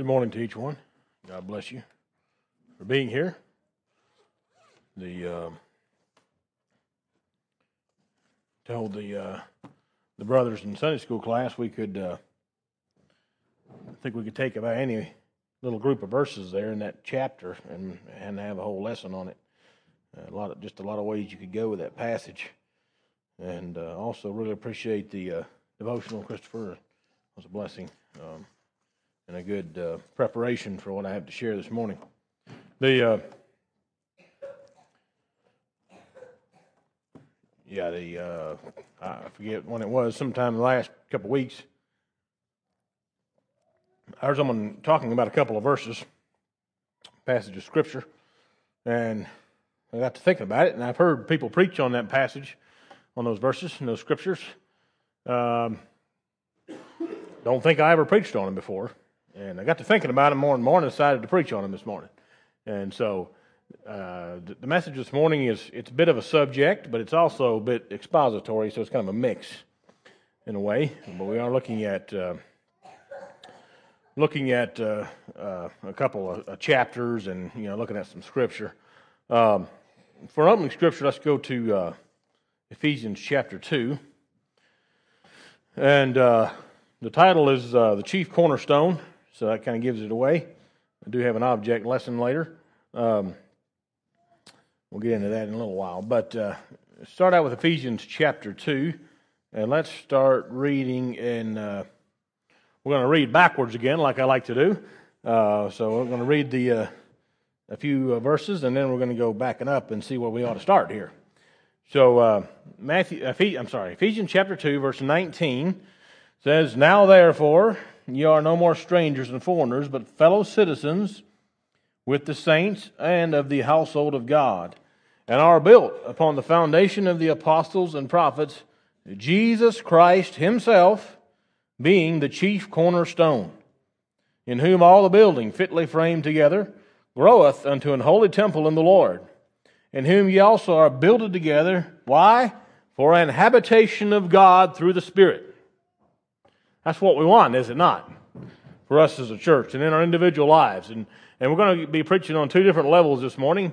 Good morning to each one. God bless you for being here. The uh, told the uh, the brothers in Sunday school class we could uh, I think we could take about any little group of verses there in that chapter and and have a whole lesson on it. a lot of just a lot of ways you could go with that passage, and uh, also really appreciate the uh, devotional Christopher. It was a blessing. Um, and a good uh, preparation for what I have to share this morning. The uh, yeah, the uh, I forget when it was, sometime in the last couple of weeks. I heard someone talking about a couple of verses, passage of scripture, and I got to thinking about it, and I've heard people preach on that passage, on those verses and those scriptures. Um, don't think I ever preached on them before. And I got to thinking about him more and more and decided to preach on him this morning. And so uh, the, message this morning is it's a bit of a subject, but it's also a bit expository, so it's kind of a mix in a way. But we are looking at uh, looking at uh, uh a couple of uh, chapters and you know looking at some scripture. Um, for opening scripture, let's go to uh, Ephesians chapter two, and the title is the chief cornerstone so that kind of gives it away. I do have an object lesson later. Um, we'll get into that in a little while. But uh, start out with Ephesians chapter 2, and let's start reading in. Uh, we're going to read backwards again, like I like to do. Uh, so we're going to read the uh, a few uh, verses, and then we're going to go backing up and see where we ought to start here. So uh, Matthew, I'm sorry, Ephesians chapter 2, verse 19 says, Now therefore Ye are no more strangers and foreigners, but fellow citizens with the saints and of the household of God, and are built upon the foundation of the apostles and prophets, Jesus Christ Himself being the chief cornerstone, in whom all the building fitly framed together groweth unto an holy temple in the Lord, in whom ye also are builded together. Why? For an habitation of God through the Spirit. That's what we want, is it not? For us as a church and in our individual lives. And, and we're going to be preaching on two different levels this morning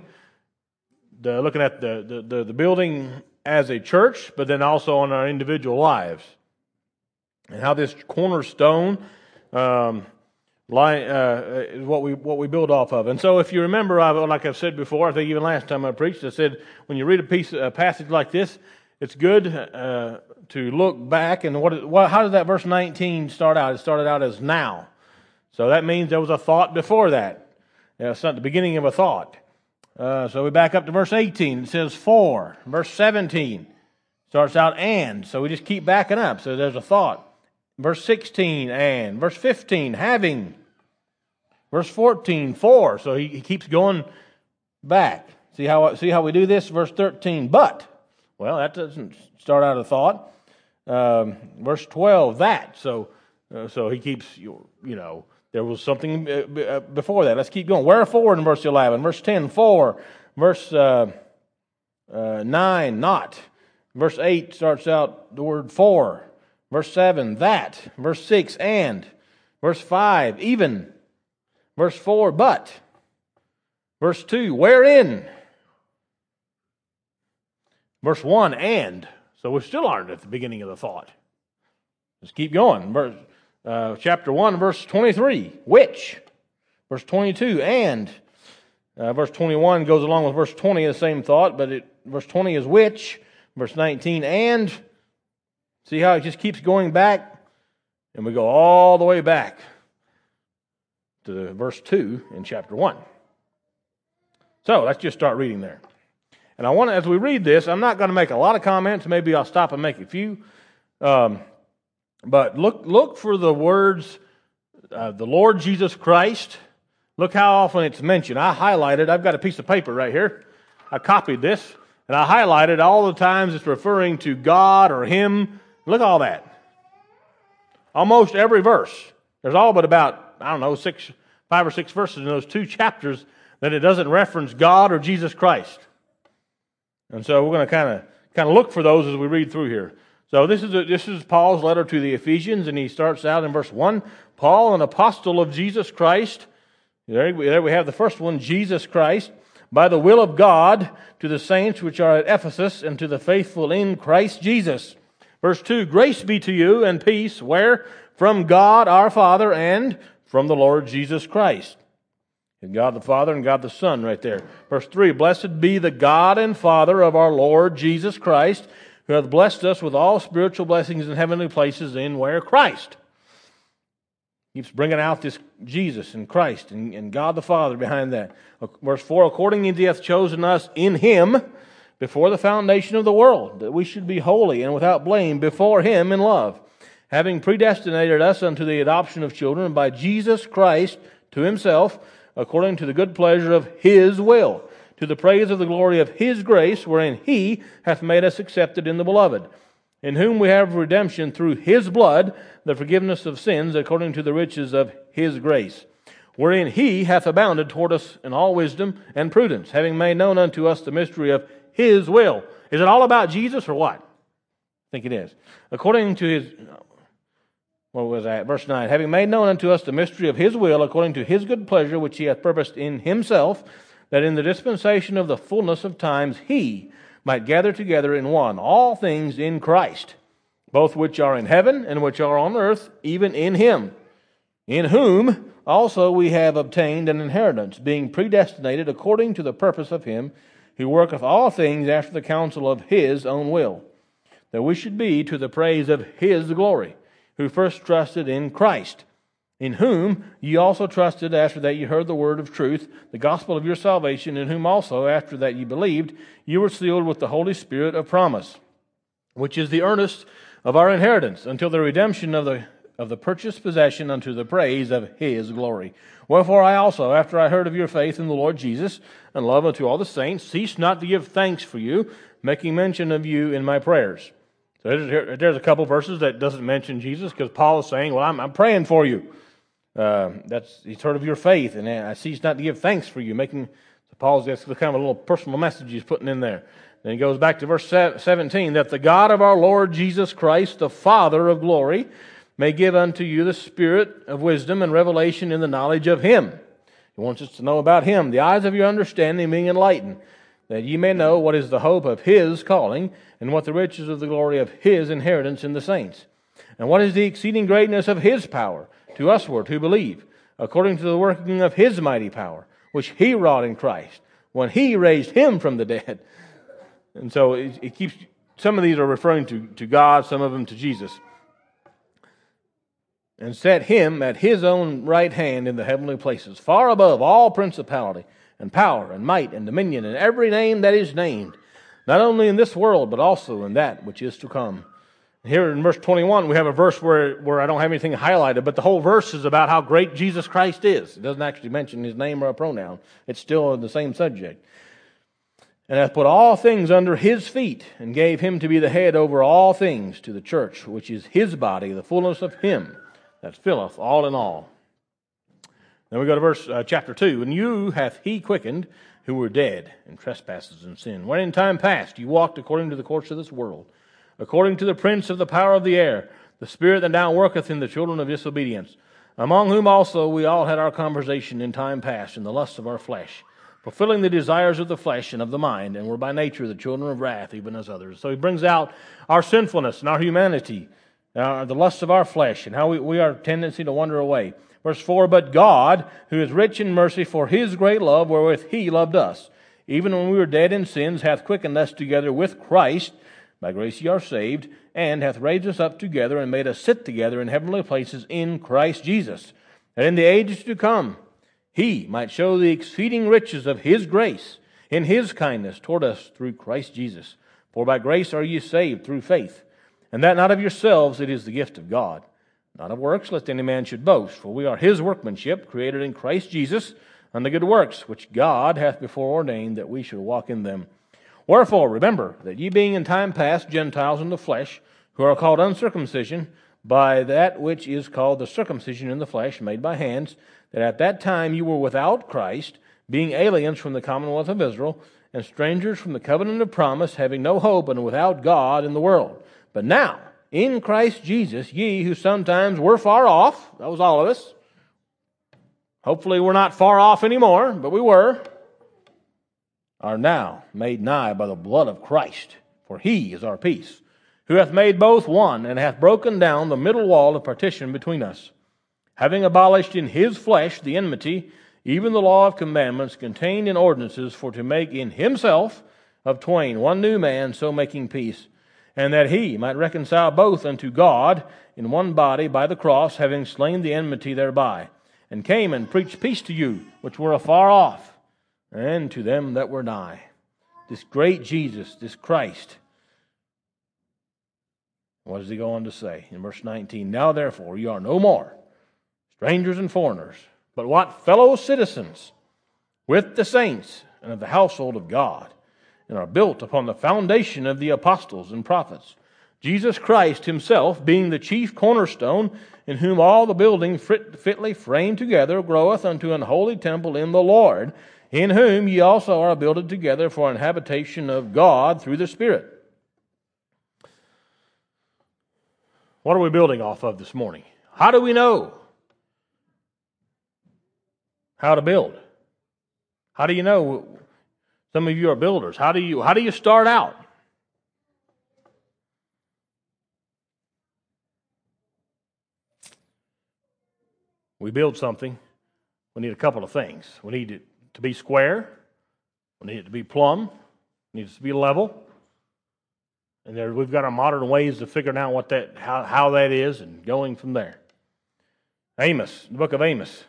the, looking at the, the, the, the building as a church, but then also on our individual lives. And how this cornerstone um, lie, uh, is what we, what we build off of. And so, if you remember, I, like I've said before, I think even last time I preached, I said when you read a, piece, a passage like this, it's good uh, to look back and what, what, how did that verse 19 start out? It started out as now. So that means there was a thought before that. It's not the beginning of a thought. Uh, so we back up to verse 18. It says for. Verse 17 starts out and. So we just keep backing up. So there's a thought. Verse 16 and. Verse 15 having. Verse 14 for. So he, he keeps going back. See how, see how we do this? Verse 13 but. Well, that doesn't start out a thought. Um, verse 12, that. So, uh, so he keeps, you, know, there was something uh, uh, before that. Let's keep going. Wherefore in verse 11, verse 10, for, verse uh, uh, 9, not. Verse 8 starts out the word for. Verse 7, that. Verse 6, and. Verse 5, even. Verse 4, but. Verse 2, wherein. Verse 1, and. So we still aren't at the beginning of the thought. Let's keep going. Verse, uh, chapter 1, verse 23, which. Verse 22, and. Uh, verse 21 goes along with verse 20, the same thought, but it, verse 20 is which. Verse 19, and. See how it just keeps going back? And we go all the way back to verse 2 in chapter 1. So let's just start reading there. And I want to, as we read this, I'm not going to make a lot of comments. Maybe I'll stop and make a few. Um, but look, look for the words, uh, the Lord Jesus Christ. Look how often it's mentioned. I highlighted, I've got a piece of paper right here. I copied this, and I highlighted all the times it's referring to God or Him. Look at all that. Almost every verse. There's all but about, I don't know, six, five or six verses in those two chapters that it doesn't reference God or Jesus Christ. And so we're going to kind of kind of look for those as we read through here. So this is, a, this is Paul's letter to the Ephesians, and he starts out in verse 1 Paul, an apostle of Jesus Christ. There we, there we have the first one, Jesus Christ, by the will of God, to the saints which are at Ephesus, and to the faithful in Christ Jesus. Verse 2 Grace be to you and peace, where? From God our Father and from the Lord Jesus Christ. And God the Father and God the Son, right there. Verse 3 Blessed be the God and Father of our Lord Jesus Christ who hath blessed us with all spiritual blessings in heavenly places in where? Christ. Keeps bringing out this Jesus and Christ and, and God the Father behind that. Verse 4 According as he hath chosen us in him before the foundation of the world, that we should be holy and without blame before him in love, having predestinated us unto the adoption of children by Jesus Christ to himself, according to the good pleasure of his will to the praise of the glory of his grace, wherein he hath made us accepted in the beloved, in whom we have redemption through his blood, the forgiveness of sins, according to the riches of his grace, wherein he hath abounded toward us in all wisdom and prudence, having made known unto us the mystery of his will. Is it all about Jesus or what? I think it is. According to his what was that? Verse 9. Having made known unto us the mystery of his will, according to his good pleasure, which he hath purposed in himself, that in the dispensation of the fullness of times he might gather together in one all things in Christ, both which are in heaven and which are on earth, even in him, in whom also we have obtained an inheritance, being predestinated according to the purpose of him who worketh all things after the counsel of his own will, that we should be to the praise of his glory, who first trusted in Christ in whom ye also trusted after that ye heard the word of truth, the gospel of your salvation, in whom also after that ye believed, ye were sealed with the Holy Spirit of promise, which is the earnest of our inheritance, until the redemption of the of the purchased possession unto the praise of his glory. Wherefore I also, after I heard of your faith in the Lord Jesus, and love unto all the saints, cease not to give thanks for you, making mention of you in my prayers. So there's a couple verses that doesn't mention Jesus because Paul is saying, Well, I'm, I'm praying for you. Uh, that's he's heard of your faith, and I cease not to give thanks for you. Making so Paul's that's kind of a little personal message he's putting in there. Then he goes back to verse 17 that the God of our Lord Jesus Christ, the Father of glory, may give unto you the spirit of wisdom and revelation in the knowledge of Him. He wants us to know about Him, the eyes of your understanding being enlightened, that ye may know what is the hope of His calling, and what the riches of the glory of His inheritance in the saints, and what is the exceeding greatness of His power to usward who believe, according to the working of his mighty power, which he wrought in Christ when he raised him from the dead. And so it, it keeps, some of these are referring to, to God, some of them to Jesus. And set him at his own right hand in the heavenly places, far above all principality and power and might and dominion and every name that is named, not only in this world, but also in that which is to come here in verse 21, we have a verse where, where I don't have anything highlighted, but the whole verse is about how great Jesus Christ is. It doesn't actually mention his name or a pronoun, it's still the same subject. And hath put all things under his feet, and gave him to be the head over all things to the church, which is his body, the fullness of him that filleth all in all. Then we go to verse uh, chapter 2. And you hath he quickened who were dead in trespasses and sin, when in time past you walked according to the course of this world according to the prince of the power of the air, the spirit that now worketh in the children of disobedience, among whom also we all had our conversation in time past in the lusts of our flesh, fulfilling the desires of the flesh and of the mind, and were by nature the children of wrath, even as others. So he brings out our sinfulness and our humanity, uh, the lusts of our flesh, and how we, we our tendency to wander away. Verse 4 But God, who is rich in mercy for his great love wherewith he loved us, even when we were dead in sins, hath quickened us together with Christ. By grace ye are saved, and hath raised us up together and made us sit together in heavenly places in Christ Jesus, that in the ages to come he might show the exceeding riches of his grace in his kindness toward us through Christ Jesus. For by grace are ye saved through faith, and that not of yourselves, it is the gift of God, not of works, lest any man should boast. For we are his workmanship, created in Christ Jesus, unto good works, which God hath before ordained that we should walk in them. Wherefore, remember that ye being in time past Gentiles in the flesh, who are called uncircumcision, by that which is called the circumcision in the flesh, made by hands, that at that time you were without Christ, being aliens from the commonwealth of Israel, and strangers from the covenant of promise, having no hope and without God in the world. But now, in Christ Jesus, ye who sometimes were far off, that was all of us. Hopefully, we're not far off anymore, but we were, are now made nigh by the blood of Christ, for he is our peace, who hath made both one, and hath broken down the middle wall of partition between us, having abolished in his flesh the enmity, even the law of commandments contained in ordinances, for to make in himself of twain one new man, so making peace and that he might reconcile both unto God in one body by the cross, having slain the enmity thereby, and came and preached peace to you which were afar off, and to them that were nigh. This great Jesus, this Christ. What does he go on to say in verse 19? Now therefore you are no more strangers and foreigners, but what fellow citizens with the saints and of the household of God and are built upon the foundation of the apostles and prophets. Jesus Christ himself being the chief cornerstone, in whom all the building fitly framed together groweth unto an holy temple in the Lord, in whom ye also are builded together for an habitation of God through the Spirit. What are we building off of this morning? How do we know how to build? How do you know some of you are builders. How do you, how do you start out? We build something, we need a couple of things. We need it to be square, we need it to be plumb, it needs to be level. And there, we've got our modern ways of figuring out what that, how, how that is and going from there. Amos, the book of Amos,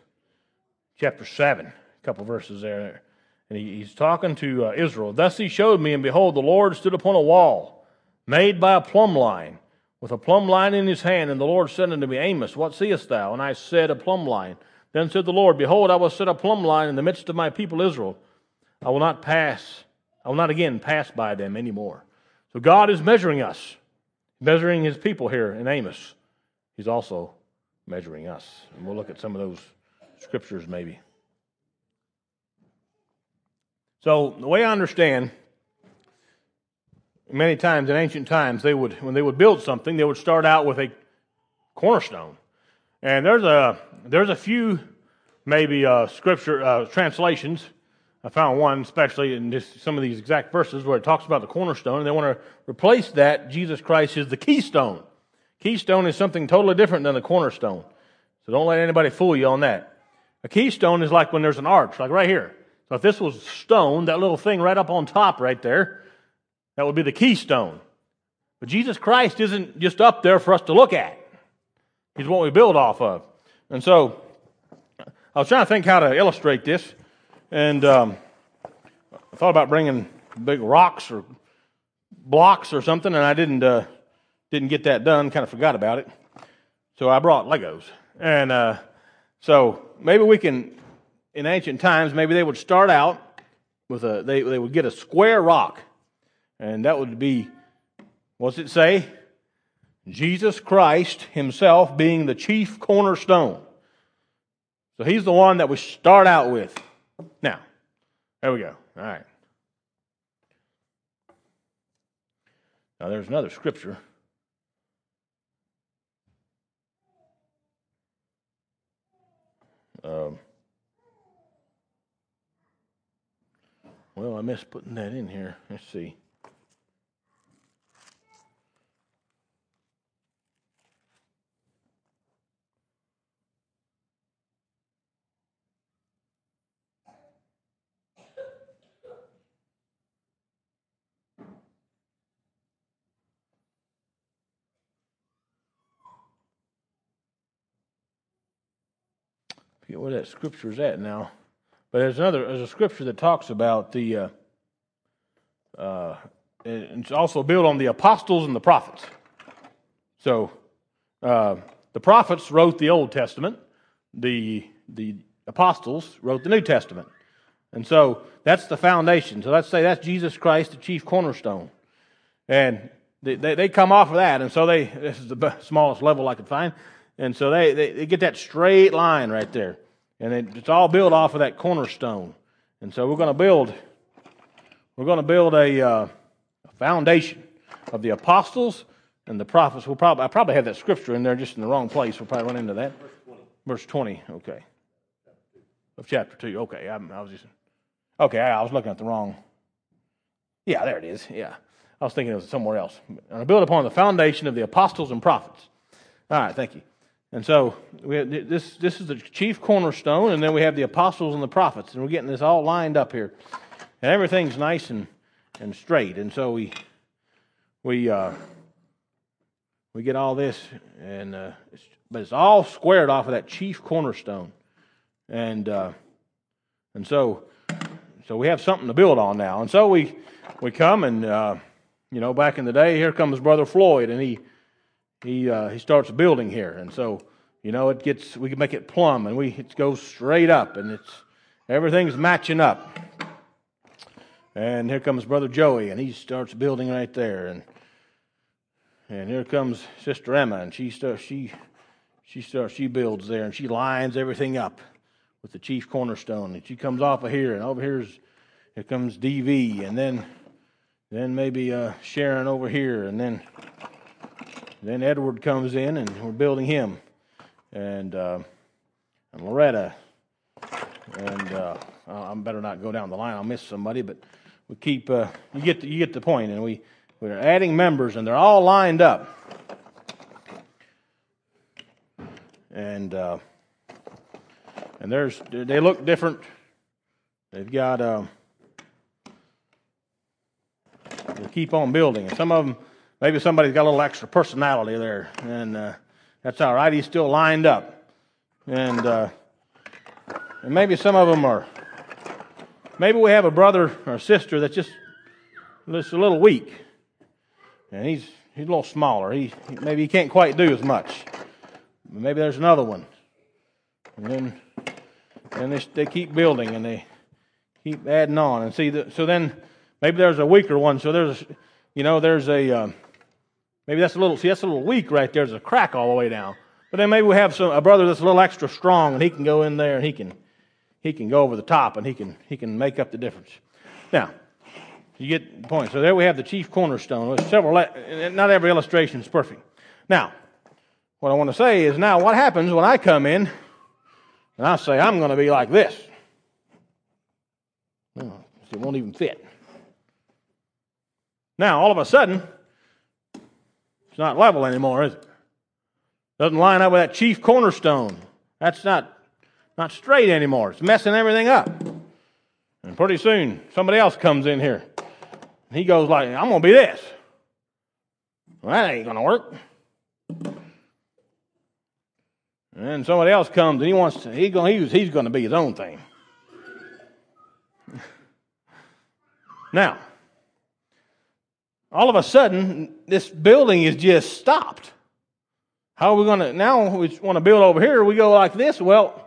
chapter 7, a couple verses there. And he's talking to uh, Israel. Thus he showed me, and behold, the Lord stood upon a wall made by a plumb line, with a plumb line in his hand. And the Lord said unto me, Amos, what seest thou? And I said, A plumb line. Then said the Lord, Behold, I will set a plumb line in the midst of my people Israel. I will not pass, I will not again pass by them anymore. So God is measuring us, measuring his people here in Amos. He's also measuring us. And we'll look at some of those scriptures maybe. So the way I understand, many times in ancient times, they would when they would build something, they would start out with a cornerstone. And there's a there's a few maybe uh, scripture uh, translations. I found one, especially in some of these exact verses, where it talks about the cornerstone, and they want to replace that. Jesus Christ is the keystone. Keystone is something totally different than the cornerstone. So don't let anybody fool you on that. A keystone is like when there's an arch, like right here. So if this was stone, that little thing right up on top right there, that would be the keystone. But Jesus Christ isn't just up there for us to look at. He's what we build off of. And so I was trying to think how to illustrate this, and um, I thought about bringing big rocks or blocks or something, and I didn't uh, didn't get that done. Kind of forgot about it. So I brought Legos, and uh, so maybe we can in ancient times, maybe they would start out with a, they, they would get a square rock. And that would be, what's it say? Jesus Christ himself being the chief cornerstone. So he's the one that we start out with. Now, there we go. All right. Now there's another scripture. Um, Well, I missed putting that in here. Let's see. Forget where that scripture's at now. But there's another there's a scripture that talks about the uh, uh, it's also built on the apostles and the prophets. So uh, the prophets wrote the Old Testament, the the apostles wrote the New Testament, and so that's the foundation. So let's say that's Jesus Christ, the chief cornerstone, and they, they, they come off of that, and so they this is the smallest level I could find, and so they, they, they get that straight line right there. And it's all built off of that cornerstone. And so we're going to build, we're going to build a, uh, a foundation of the apostles and the prophets. We'll probably I probably have that scripture in there just in the wrong place. We'll probably run into that. Verse 20. Okay. Of chapter 2. Okay. I, I was just. Okay. I, I, was looking at the wrong. Yeah, there it is. Yeah. I was thinking it was somewhere else. And I build upon the foundation of the apostles and prophets. All right. Thank you. And so this, this is the chief cornerstone, and then we have the apostles and the prophets. And we're getting this all lined up here. And everything's nice and, and straight. And so we, we, uh, we get all this, and uh, it's, but it's all squared off of that chief cornerstone, and uh, and so so we have something to build on now. And so we we come and uh, you know back in the day, here comes Brother Floyd, and he he uh, he starts building here, and so you know it gets we can make it plumb, and we it goes straight up, and it's everything's matching up. And here comes Brother Joey, and he starts building right there, and and here comes Sister Emma, and she starts, she she starts she builds there, and she lines everything up with the chief cornerstone. And she comes off of here, and over here's here comes DV, and then then maybe uh, Sharon over here, and then then Edward comes in, and we're building him, and uh, and Loretta, and uh, I better not go down the line. I'll miss somebody, but we keep uh, you get the, you get the point, and we we're adding members, and they're all lined up. And uh, and there's they look different. They've got uh, they keep on building, and some of them maybe somebody's got a little extra personality there, and uh, that's all right. He's still lined up, and uh, and maybe some of them are. Maybe we have a brother or sister that's just just a little weak and he's he's a little smaller. He maybe he can't quite do as much. Maybe there's another one, and then and they they keep building and they keep adding on and see the, so then maybe there's a weaker one. So there's you know there's a uh, maybe that's a little see that's a little weak right there. There's a crack all the way down. But then maybe we have some a brother that's a little extra strong and he can go in there and he can he can go over the top and he can he can make up the difference. Now you get the point. So there we have the chief cornerstone. Several, not every illustration is perfect. Now, what I want to say is now what happens when I come in and I say I'm going to be like this? Well, it won't even fit. Now, all of a sudden, it's not level anymore, is it? Doesn't line up with that chief cornerstone. That's not, not straight anymore. It's messing everything up. And pretty soon, somebody else comes in here. He goes like, I'm going to be this. Well, that ain't going to work. And somebody else comes and he wants to, he going, he's, he's going to be his own thing. now, all of a sudden, this building is just stopped. How are we going to, now we want to build over here. We go like this. Well,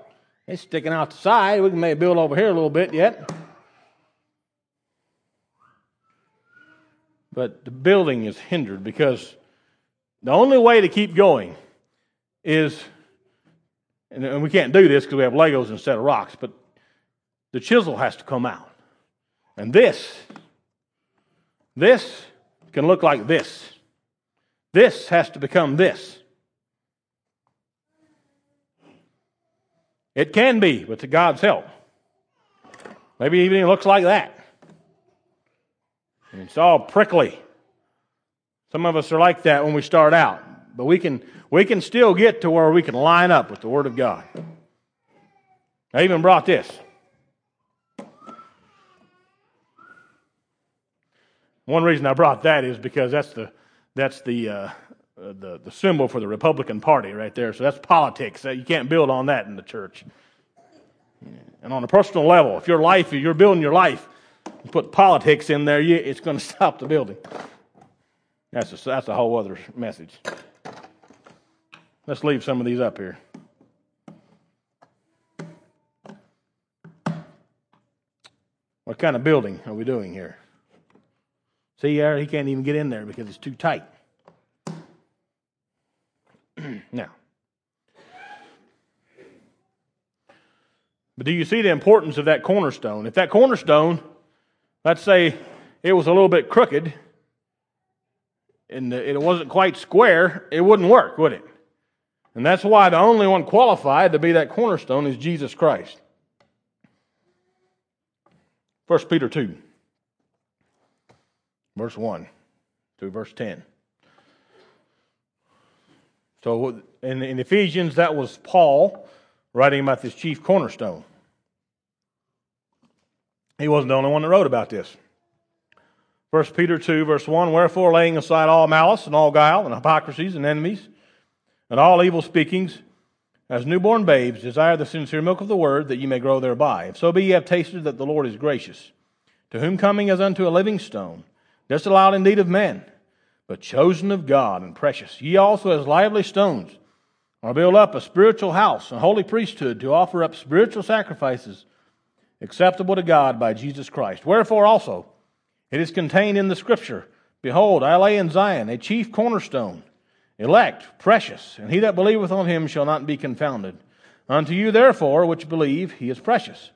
it's sticking out the side. We can maybe build over here a little bit yet. but the building is hindered because the only way to keep going is, and we can't do this because we have Legos instead of rocks, but the chisel has to come out. And this, this can look like this. This has to become this. It can be, with God's help. Maybe even it looks like that. And it's all prickly. Some of us are like that when we start out, but we can, we can still get to where we can line up with the Word of God. I even brought this. One reason I brought that is because that's the, that's the, uh, the, the symbol for the Republican Party right there. So that's politics. You can't build on that in the church. And on a personal level, if your life, if you're building your life you put politics in there, it's going to stop the building. That's a, that's a whole other message. Let's leave some of these up here. What kind of building are we doing here? See he can't even get in there because it's too tight. now, but do you see the importance of that cornerstone? If that cornerstone let's say it was a little bit crooked, and it wasn't quite square, it wouldn't work, would it? And that's why the only one qualified to be that cornerstone is Jesus Christ. 1 Peter 2, verse 1 through verse 10. So in, in Ephesians, that was Paul writing about this chief cornerstone. He wasn't the only one that wrote about this. 1 Peter 2, verse 1 Wherefore, laying aside all malice and all guile and hypocrisies and enemies and all evil speakings, as newborn babes, desire the sincere milk of the word that ye may grow thereby. If so be ye have tasted that the Lord is gracious, to whom coming as unto a living stone, disallowed indeed of men, but chosen of God and precious. Ye also, as lively stones, are built up a spiritual house, a holy priesthood, to offer up spiritual sacrifices acceptable to God by Jesus Christ. Wherefore also, it is contained in the Scripture Behold, I lay in Zion a chief cornerstone, elect, precious, and he that believeth on him shall not be confounded. Unto you, therefore, which believe, he is precious.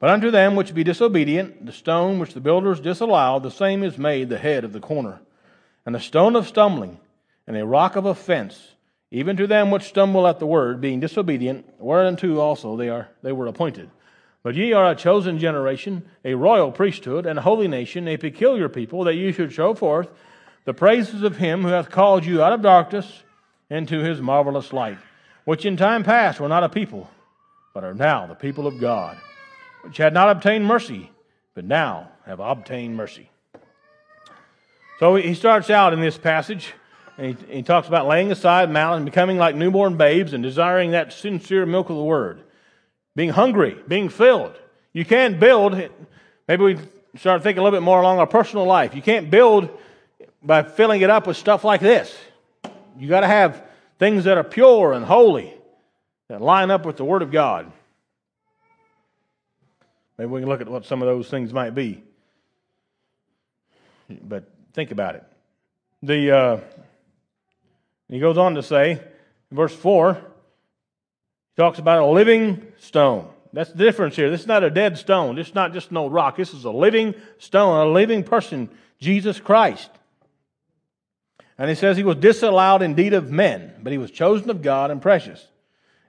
But unto them which be disobedient, the stone which the builders disallowed, the same is made the head of the corner, and a stone of stumbling, and a rock of offense, even to them which stumble at the word, being disobedient, whereunto also they are they were appointed. But ye are a chosen generation, a royal priesthood, and a holy nation, a peculiar people, that ye should show forth the praises of him who hath called you out of darkness into his marvelous light, which in time past were not a people, but are now the people of God, which had not obtained mercy, but now have obtained mercy. So he starts out in this passage, and he, he talks about laying aside malice and becoming like newborn babes and desiring that sincere milk of the word being hungry, being filled. You can't build, maybe we start thinking a little bit more along our personal life. You can't build by filling it up with stuff like this. You got to have things that are pure and holy that line up with the Word of God. Maybe we can look at what some of those things might be. But think about it. The uh, he goes on to say, verse four talks about a living stone. That's the difference here. This is not a dead stone. This is not just an old rock. This is a living stone, a living person, Jesus Christ. And he says he was disallowed indeed of men, but he was chosen of God and precious.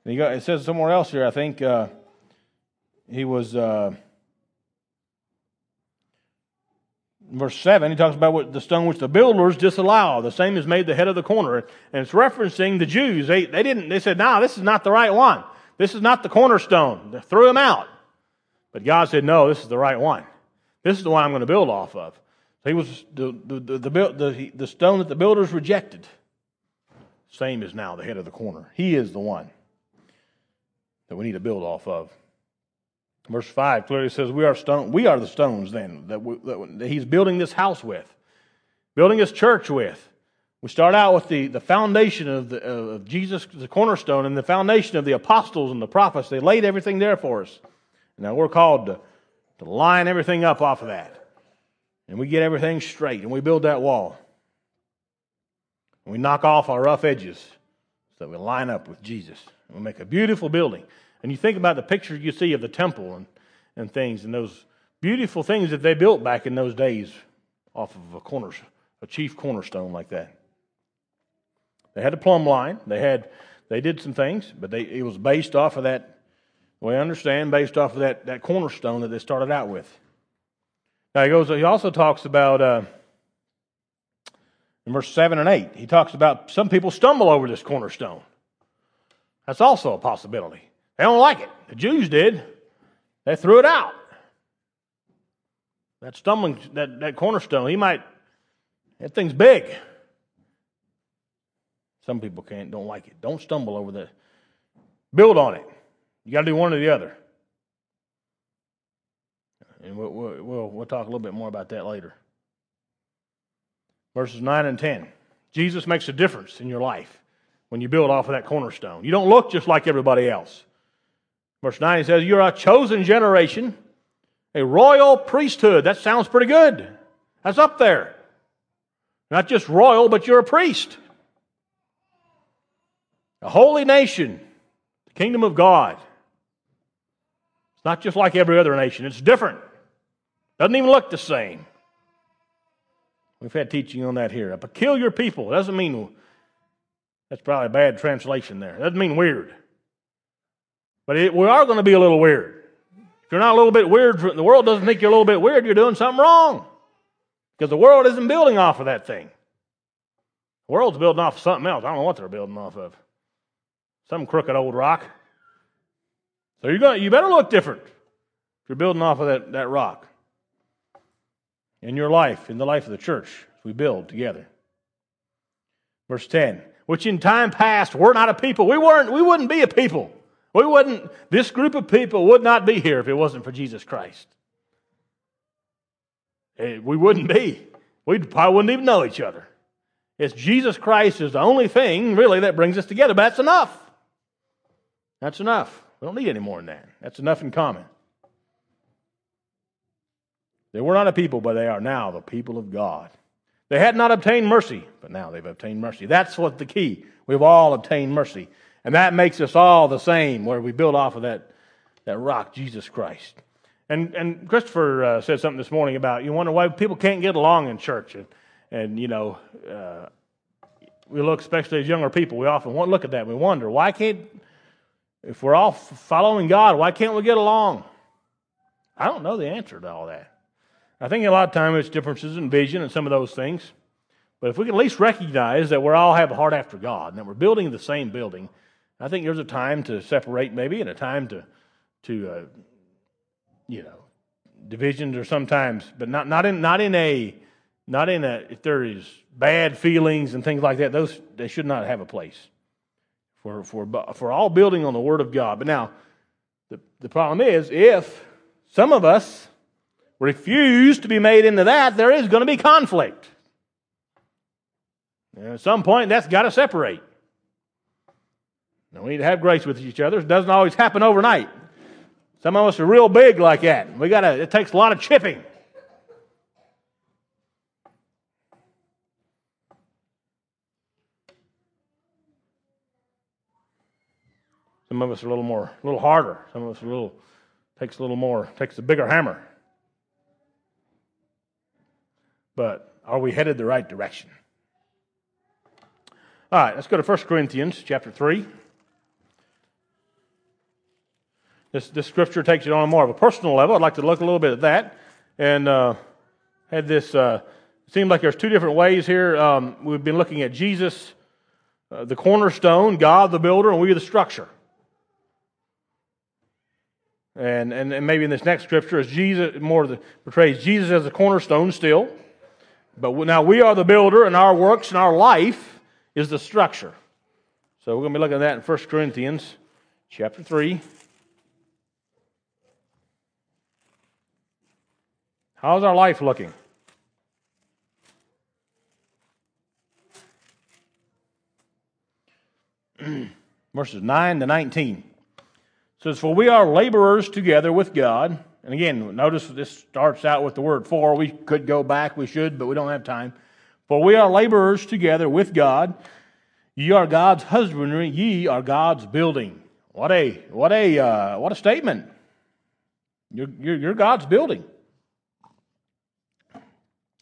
And got, it says somewhere else here, I think uh, he was. Uh, verse 7, he talks about what the stone which the builders disallow. The same is made the head of the corner. And it's referencing the Jews. They, they didn't, they said, no, nah, this is not the right one. This is not the cornerstone. They threw him out. But God said, no, this is the right one. This is the one I'm going to build off of. So he was the, the, the, the, the stone that the builders rejected. Same is now the head of the corner. He is the one that we need to build off of. Verse 5 clearly says, We are, stone, we are the stones then that, we, that, he's building this house with, building his church with. We start out with the, the foundation of, the, of Jesus, the cornerstone, and the foundation of the apostles and the prophets. They laid everything there for us. Now we're called to, to line everything up off of that. And we get everything straight, and we build that wall. And we knock off our rough edges so that we line up with Jesus. And we make a beautiful building. And you think about the pictures you see of the temple and, and things and those beautiful things that they built back in those days off of a corner, a chief cornerstone like that. They had a plumb line. They had they did some things, but they, it was based off of that. We understand based off of that, that cornerstone that they started out with. Now he goes. He also talks about uh, in verse seven and eight. He talks about some people stumble over this cornerstone. That's also a possibility. They don't like it. The Jews did. They threw it out. That stumbling, that, that cornerstone, he might, that thing's big. Some people can't, don't like it. Don't stumble over the, build on it. You got to do one or the other. And we'll, we'll, we'll talk a little bit more about that later. Verses 9 and 10. Jesus makes a difference in your life when you build off of that cornerstone. You don't look just like everybody else. Verse 9 he says, You're a chosen generation, a royal priesthood. That sounds pretty good. That's up there. Not just royal, but you're a priest. A holy nation, the kingdom of God. It's not just like every other nation, it's different. Doesn't even look the same. We've had teaching on that here. A peculiar people doesn't mean that's probably a bad translation there. Doesn't mean weird. But it, we are going to be a little weird. If you're not a little bit weird, the world doesn't think you're a little bit weird, you're doing something wrong. Because the world isn't building off of that thing. The world's building off of something else. I don't know what they're building off of. Some crooked old rock. So you're going you better look different if you're building off of that, that rock. In your life, in the life of the church, we build together. Verse 10, which in time past were not a people. We weren't, we wouldn't be a people. We wouldn't, this group of people would not be here if it wasn't for Jesus Christ. Eh, we wouldn't be. We probably wouldn't even know each other. It's Jesus Christ is the only thing really that brings us together. But that's enough. That's enough. We don't need any more than that. That's enough in common. They were not a people, but they are now the people of God. They had not obtained mercy, but now they've obtained mercy. That's what the key. We've all obtained mercy. And that makes us all the same, where we build off of that, that rock, Jesus Christ. And, and Christopher uh, said something this morning about you wonder why people can't get along in church. And, and you know, uh, we look, especially as younger people, we often look at that and we wonder, why can't if we're all following God, why can't we get along? I don't know the answer to all that. I think a lot of times it's differences in vision and some of those things. But if we can at least recognize that we all have a heart after God and that we're building the same building, I think there's a time to separate maybe and a time to, to uh, you know, divisions or sometimes, but not, not, in, not in a, not in a, if there is bad feelings and things like that, those, they should not have a place for, for, for all building on the Word of God. But now, the, the problem is if some of us refuse to be made into that, there is going to be conflict. And at some point, that's got to separate. Now, we need to have grace with each other. It doesn't always happen overnight. Some of us are real big like that. We got to, it takes a lot of chipping. Some of us are a little more, a little harder. Some of us are a little, takes a little more, takes a bigger hammer. But are we headed the right direction? All right, let's go to 1 Corinthians chapter 3. This, this scripture takes it on a more of a personal level. I'd like to look a little bit at that. And uh, had this, uh, it seemed like there's two different ways here. Um, we've been looking at Jesus, uh, the cornerstone, God the builder, and we the structure. And, and, and maybe in this next scripture, is Jesus more the, portrays Jesus as the cornerstone still. But now we are the builder, and our works and our life is the structure. So we're going to be looking at that in 1 Corinthians chapter 3. How's our life looking? Verses 9 to 19 says, For we are laborers together with God. And again, notice this starts out with the word for. We could go back, we should, but we don't have time. For we are laborers together with God. Ye are God's husbandry, ye are God's building. What a what a uh, what a statement. You're, you're, you're, God's building.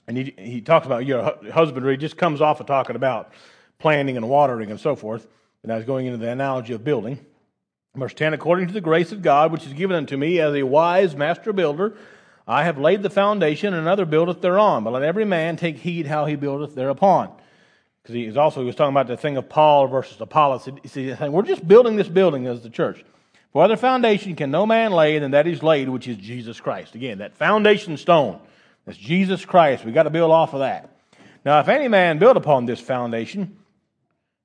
And he, he talks about your husbandry, just comes off of talking about planting and watering and so forth. And I was going into the analogy of building. Verse 10 According to the grace of God, which is given unto me as a wise master builder, I have laid the foundation, and another buildeth thereon. But let every man take heed how he buildeth thereupon. Because he is also he was talking about the thing of Paul versus Apollos. He said, We're just building this building as the church. For other foundation can no man lay than that is laid, which is Jesus Christ. Again, that foundation stone. That's Jesus Christ. We've got to build off of that. Now, if any man build upon this foundation,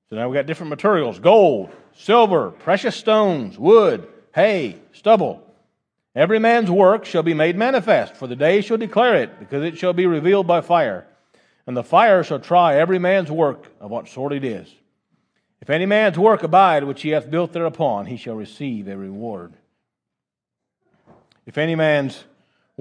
so now we've got different materials gold, silver, precious stones, wood, hay, stubble. Every man's work shall be made manifest, for the day shall declare it, because it shall be revealed by fire. And the fire shall try every man's work of what sort it is. If any man's work abide which he hath built thereupon, he shall receive a reward. If any man's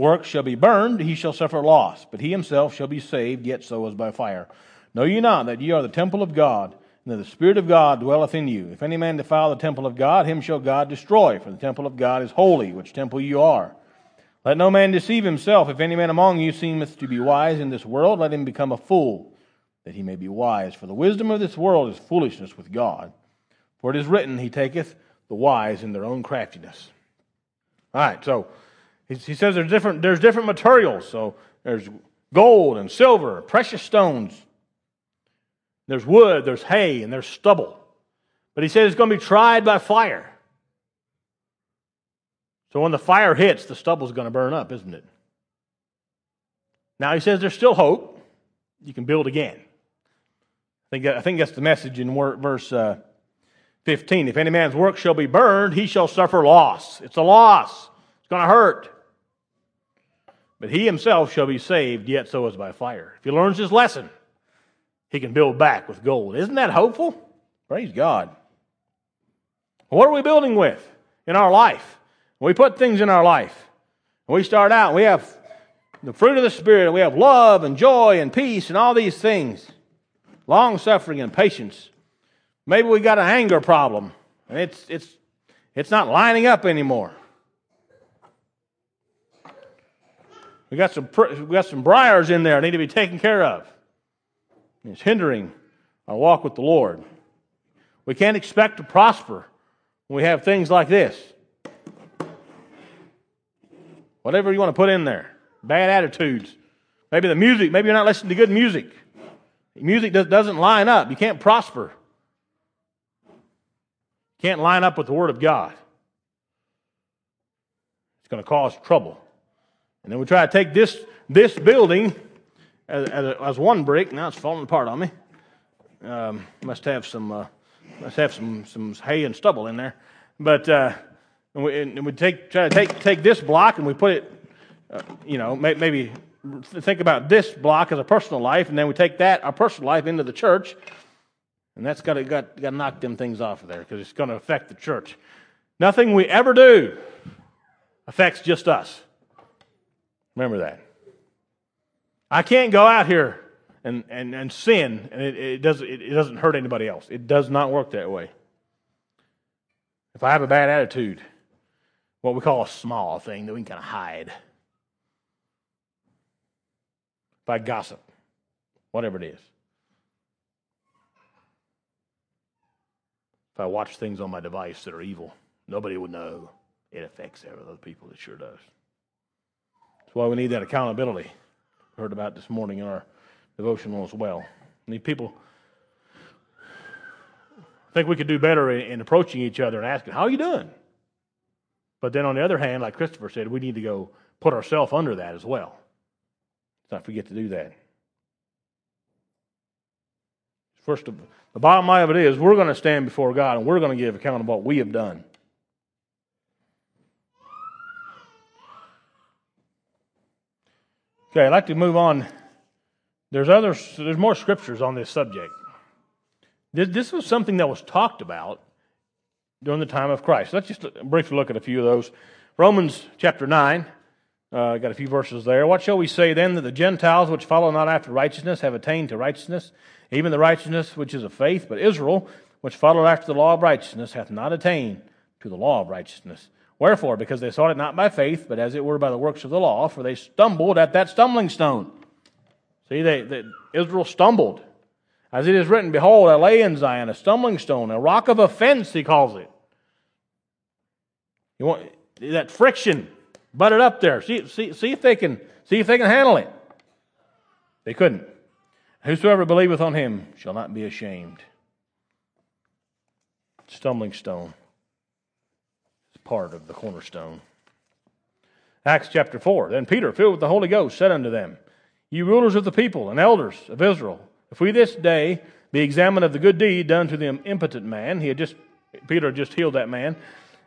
work shall be burned, he shall suffer loss, but he himself shall be saved, yet so as by fire. Know ye not that ye are the temple of God? and that the Spirit of God dwelleth in you. If any man defile the temple of God, him shall God destroy, for the temple of God is holy, which temple you are. Let no man deceive himself. If any man among you seemeth to be wise in this world, let him become a fool, that he may be wise. For the wisdom of this world is foolishness with God. For it is written, He taketh the wise in their own craftiness. All right, so he says there's different, there's different materials. So there's gold and silver, precious stones. There's wood, there's hay, and there's stubble. But he says it's going to be tried by fire. So when the fire hits, the stubble's going to burn up, isn't it? Now he says there's still hope. You can build again. I think, I think that's the message in verse uh, 15. If any man's work shall be burned, he shall suffer loss. It's a loss. It's going to hurt. But he himself shall be saved, yet so as by fire. If he learns his lesson, he can build back with gold. Isn't that hopeful? Praise God. What are we building with in our life? We put things in our life. We start out, we have the fruit of the Spirit, we have love and joy and peace and all these things, long suffering and patience. Maybe we got an anger problem and it's, it's, it's not lining up anymore. We got some, we got some briars in there that need to be taken care of. It's hindering our walk with the Lord. We can't expect to prosper when we have things like this. Whatever you want to put in there. Bad attitudes. Maybe the music, maybe you're not listening to good music. Music doesn't line up. You can't prosper. You can't line up with the Word of God. It's going to cause trouble. And then we try to take this, this building as, as, as one brick. Now it's falling apart on me. Um, must have some uh, must have some some hay and stubble in there. But uh, and we, and we take, try to take, take this block and we put it, uh, you know, may, maybe think about this block as a personal life, and then we take that, our personal life, into the church, and that's got to got, got to knock them things off of there because it's going to affect the church. Nothing we ever do affects just us. Remember that. I can't go out here and, and, and sin, and it, it, doesn't, it, doesn't hurt anybody else. It does not work that way. If I have a bad attitude, what we call a small thing that we can kind of hide. If I gossip, whatever it is. If I watch things on my device that are evil, nobody would know. It affects other people. It sure does. That's why we need that accountability. Heard about this morning in our devotional as well. We need people. I think we could do better in, in approaching each other and asking, "How are you doing?" But then on the other hand, like Christopher said, we need to go put ourselves under that as well. Let's not forget to do that. First, of, the bottom line of it is we're going to stand before God and we're going to give account of what we have done. Okay, I'd like to move on. There's other, There's more scriptures on this subject. This, this was something that was talked about during the time of Christ. Let's just briefly look at a few of those. Romans chapter 9, uh, got a few verses there. What shall we say then that the Gentiles which follow not after righteousness have attained to righteousness, even the righteousness which is of faith? But Israel, which followed after the law of righteousness, hath not attained to the law of righteousness. Wherefore? Because they sought it not by faith, but as it were by the works of the law, for they stumbled at that stumbling stone. See, they, they Israel stumbled. As it is written, Behold, I lay in Zion a stumbling stone, a rock of offense, he calls it you want that friction, butt it up there. See, see, see if they can see if they can handle it. They couldn't. Whosoever believeth on him shall not be ashamed. Stumbling stone part of the cornerstone. Acts chapter 4. Then Peter, filled with the Holy Ghost, said unto them, Ye rulers of the people and elders of Israel, if we this day be examined of the good deed done to the impotent man, he had just Peter had just healed that man,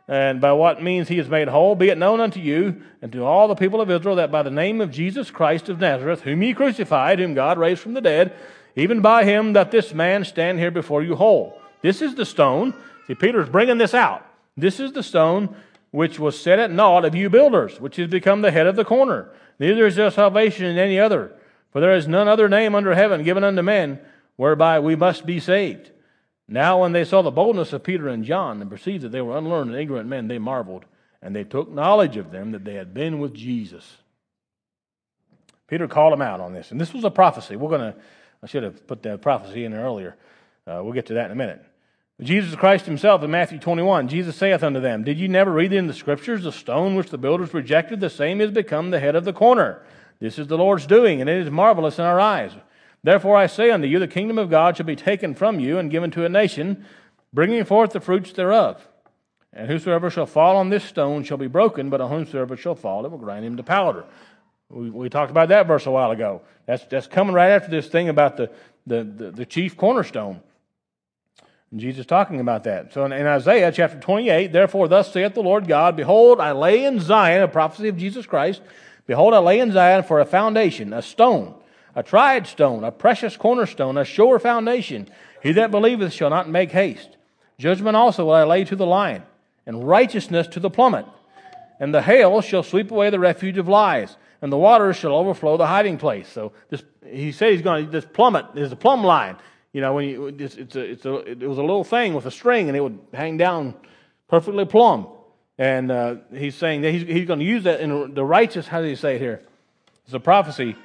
and by what means he is made whole, be it known unto you and to all the people of Israel that by the name of Jesus Christ of Nazareth, whom ye crucified, whom God raised from the dead, even by him that this man stand here before you whole. This is the stone. See, Peter's bringing this out. This is the stone which was set at naught of you builders, which has become the head of the corner. Neither is there salvation in any other, for there is none other name under heaven given unto men whereby we must be saved. Now, when they saw the boldness of Peter and John and perceived that they were unlearned and ignorant men, they marveled and they took knowledge of them that they had been with Jesus. Peter called them out on this, and this was a prophecy. We're going to, I should have put the prophecy in there earlier. Uh, we'll get to that in a minute. Jesus Christ himself in Matthew 21, Jesus saith unto them, Did ye never read in the scriptures, the stone which the builders rejected, the same is become the head of the corner? This is the Lord's doing, and it is marvelous in our eyes. Therefore I say unto you, the kingdom of God shall be taken from you and given to a nation, bringing forth the fruits thereof. And whosoever shall fall on this stone shall be broken, but on whomsoever shall fall, it will grind him to powder. We, we talked about that verse a while ago. That's, that's coming right after this thing about the, the, the, the chief cornerstone. And Jesus talking about that. So in, in Isaiah chapter 28, therefore, thus saith the Lord God, Behold, I lay in Zion, a prophecy of Jesus Christ, Behold, I lay in Zion for a foundation, a stone, a tried stone, a precious cornerstone, a sure foundation. He that believeth shall not make haste. Judgment also will I lay to the lion, and righteousness to the plummet. And the hail shall sweep away the refuge of lies, and the waters shall overflow the hiding place. So this, he said he's going to, this plummet is a plumb line. You know, when you, it's, it's a, it's a, it was a little thing with a string, and it would hang down perfectly plumb. And uh, he's saying that he's, he's going to use that in the righteous, how do you say it here? It's a prophecy.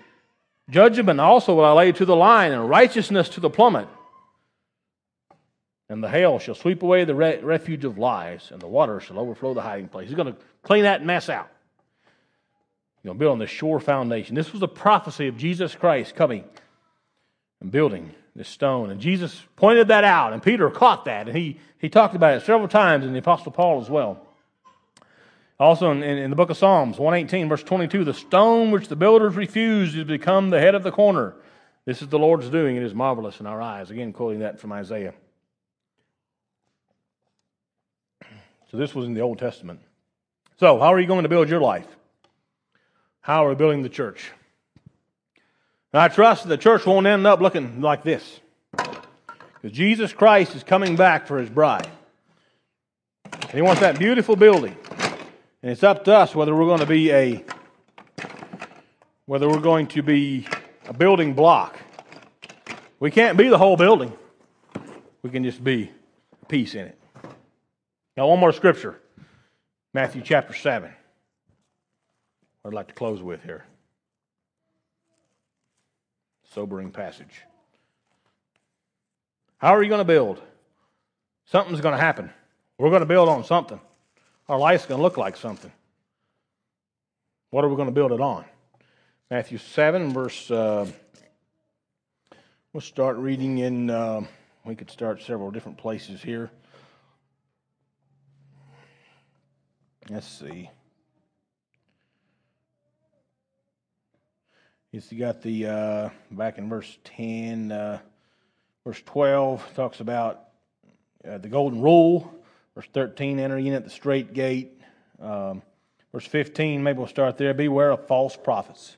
Judgment also will I lay to the line, and righteousness to the plummet. And the hail shall sweep away the re- refuge of lies, and the water shall overflow the hiding place. He's going to clean that mess out. He's going to build on the sure foundation. This was a prophecy of Jesus Christ coming and building this stone. And Jesus pointed that out, and Peter caught that, and he, he talked about it several times in the Apostle Paul as well. Also in, in, in, the book of Psalms, 118, verse 22, the stone which the builders refused has become the head of the corner. This is the Lord's doing. It is marvelous in our eyes. Again, quoting that from Isaiah. So this was in the Old Testament. So, how are you going to build your life? How are we building the church? I trust the church won't end up looking like this. Because Jesus Christ is coming back for his bride. And he wants that beautiful building. And it's up to us whether we're going to be a whether we're going to be a building block. We can't be the whole building. We can just be a piece in it. Now, one more scripture Matthew chapter 7. I'd like to close with here. Sobering passage. How are you going to build? Something's going to happen. We're going to build on something. Our life's going to look like something. What are we going to build it on? Matthew 7, verse. Uh, we'll start reading in. Uh, we could start several different places here. Let's see. You got the uh, back in verse 10, uh, verse 12 talks about uh, the golden rule. Verse 13, entering in at the strait gate. Um, verse 15, maybe we'll start there. Beware of false prophets,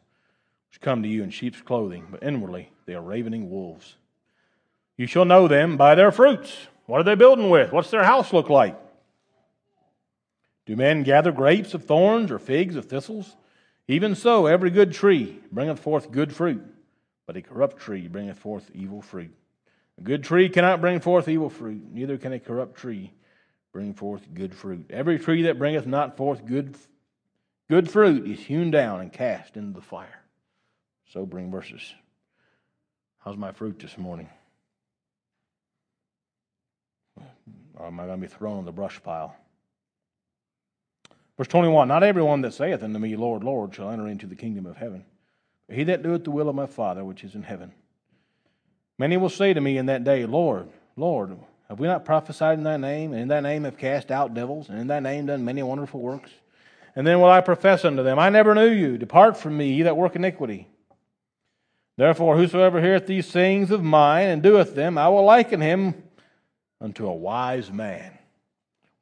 which come to you in sheep's clothing, but inwardly they are ravening wolves. You shall know them by their fruits. What are they building with? What's their house look like? Do men gather grapes of thorns or figs of thistles? Even so, every good tree bringeth forth good fruit, but a corrupt tree bringeth forth evil fruit. A good tree cannot bring forth evil fruit, neither can a corrupt tree bring forth good fruit. Every tree that bringeth not forth good, good fruit is hewn down and cast into the fire. Sobering verses. How's my fruit this morning? Or am I going to be thrown on the brush pile? Verse 21 Not everyone that saith unto me, Lord, Lord, shall enter into the kingdom of heaven, but he that doeth the will of my Father which is in heaven. Many will say to me in that day, Lord, Lord, have we not prophesied in thy name, and in thy name have cast out devils, and in thy name done many wonderful works? And then will I profess unto them, I never knew you. Depart from me, ye that work iniquity. Therefore, whosoever heareth these sayings of mine and doeth them, I will liken him unto a wise man,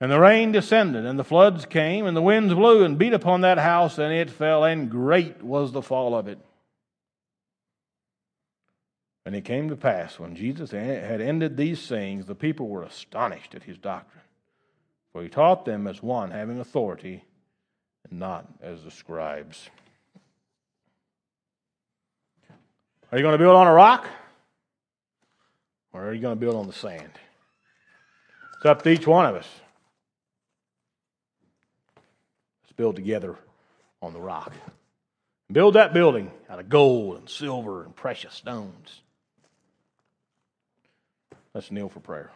And the rain descended, and the floods came, and the winds blew and beat upon that house, and it fell, and great was the fall of it. And it came to pass, when Jesus had ended these sayings, the people were astonished at his doctrine. For he taught them as one having authority, and not as the scribes. Are you going to build on a rock? Or are you going to build on the sand? It's up to each one of us. Let's build together on the rock. Build that building out of gold and silver and precious stones. Let's kneel for prayer.